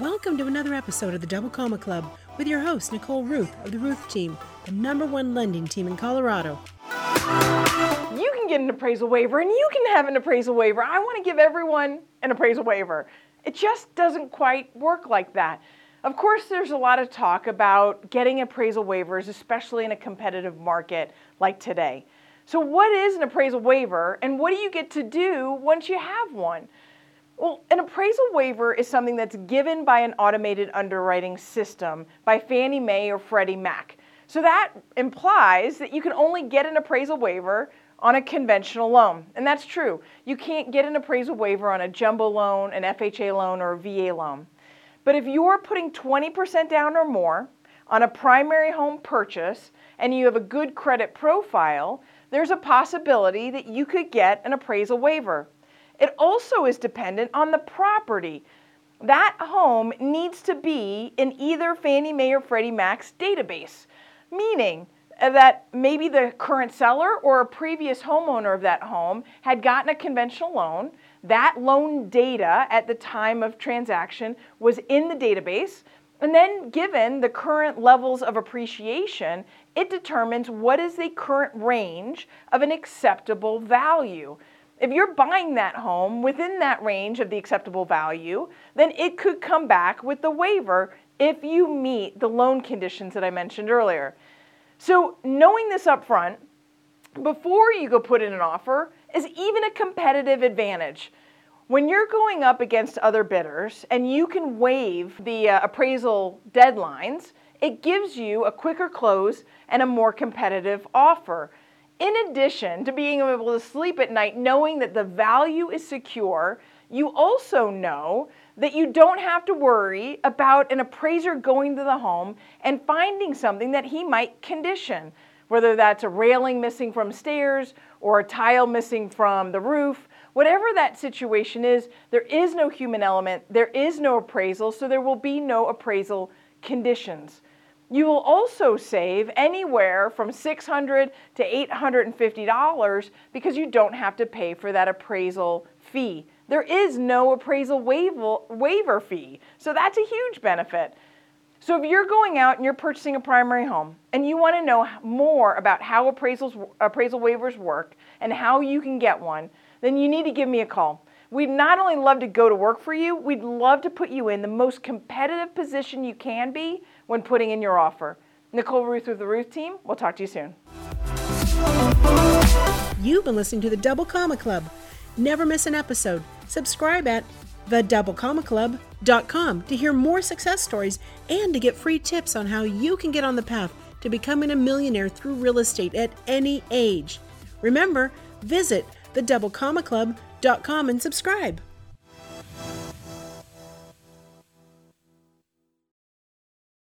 Welcome to another episode of the Double Comma Club with your host, Nicole Rueth of the Rueth Team, the number one lending team in Colorado. You can get an appraisal waiver and you can have an appraisal waiver. I want to give everyone an appraisal waiver. It just doesn't quite work like that. Of course, there's a lot of talk about getting appraisal waivers, especially in a competitive market like today. So, what is an appraisal waiver and what do you get to do once you have one? Well, an appraisal waiver is something that's given by an automated underwriting system by Fannie Mae or Freddie Mac. So that implies that you can only get an appraisal waiver on a conventional loan. And that's true. You can't get an appraisal waiver on a jumbo loan, an FHA loan, or a VA loan. But if you're putting 20% down or more on a primary home purchase and you have a good credit profile, there's a possibility that you could get an appraisal waiver. It also is dependent on the property. That home needs to be in either Fannie Mae or Freddie Mac's database, meaning that maybe the current seller or a previous homeowner of that home had gotten a conventional loan. That loan data at the time of transaction was in the database. And then, given the current levels of appreciation, it determines what is the current range of an acceptable value. If you're buying that home within that range of the acceptable value, then it could come back with the waiver if you meet the loan conditions that I mentioned earlier. So, knowing this up front before you go put in an offer is even a competitive advantage. When you're going up against other bidders and you can waive the uh, appraisal deadlines, it gives you a quicker close and a more competitive offer. In addition to being able to sleep at night knowing that the value is secure, you also know that you don't have to worry about an appraiser going to the home and finding something that he might condition, whether that's a railing missing from stairs or a tile missing from the roof. Whatever that situation is, there is no human element, there is no appraisal, so there will be no appraisal conditions. You will also save anywhere from 600 to $850 because you don't have to pay for that appraisal fee. There is no appraisal waiver fee, so that's a huge benefit. So if you're going out and you're purchasing a primary home and you want to know more about how appraisals, appraisal waivers work and how you can get one, then you need to give me a call. We'd not only love to go to work for you, we'd love to put you in the most competitive position you can be when putting in your offer. Nicole Rueth with the Rueth team. We'll talk to you soon. You've been listening to the Double Comma Club. Never miss an episode. Subscribe at thedoublecommaclub.com to hear more success stories and to get free tips on how you can get on the path to becoming a millionaire through real estate at any age. Remember, visit thedoublecommaclub.com and subscribe.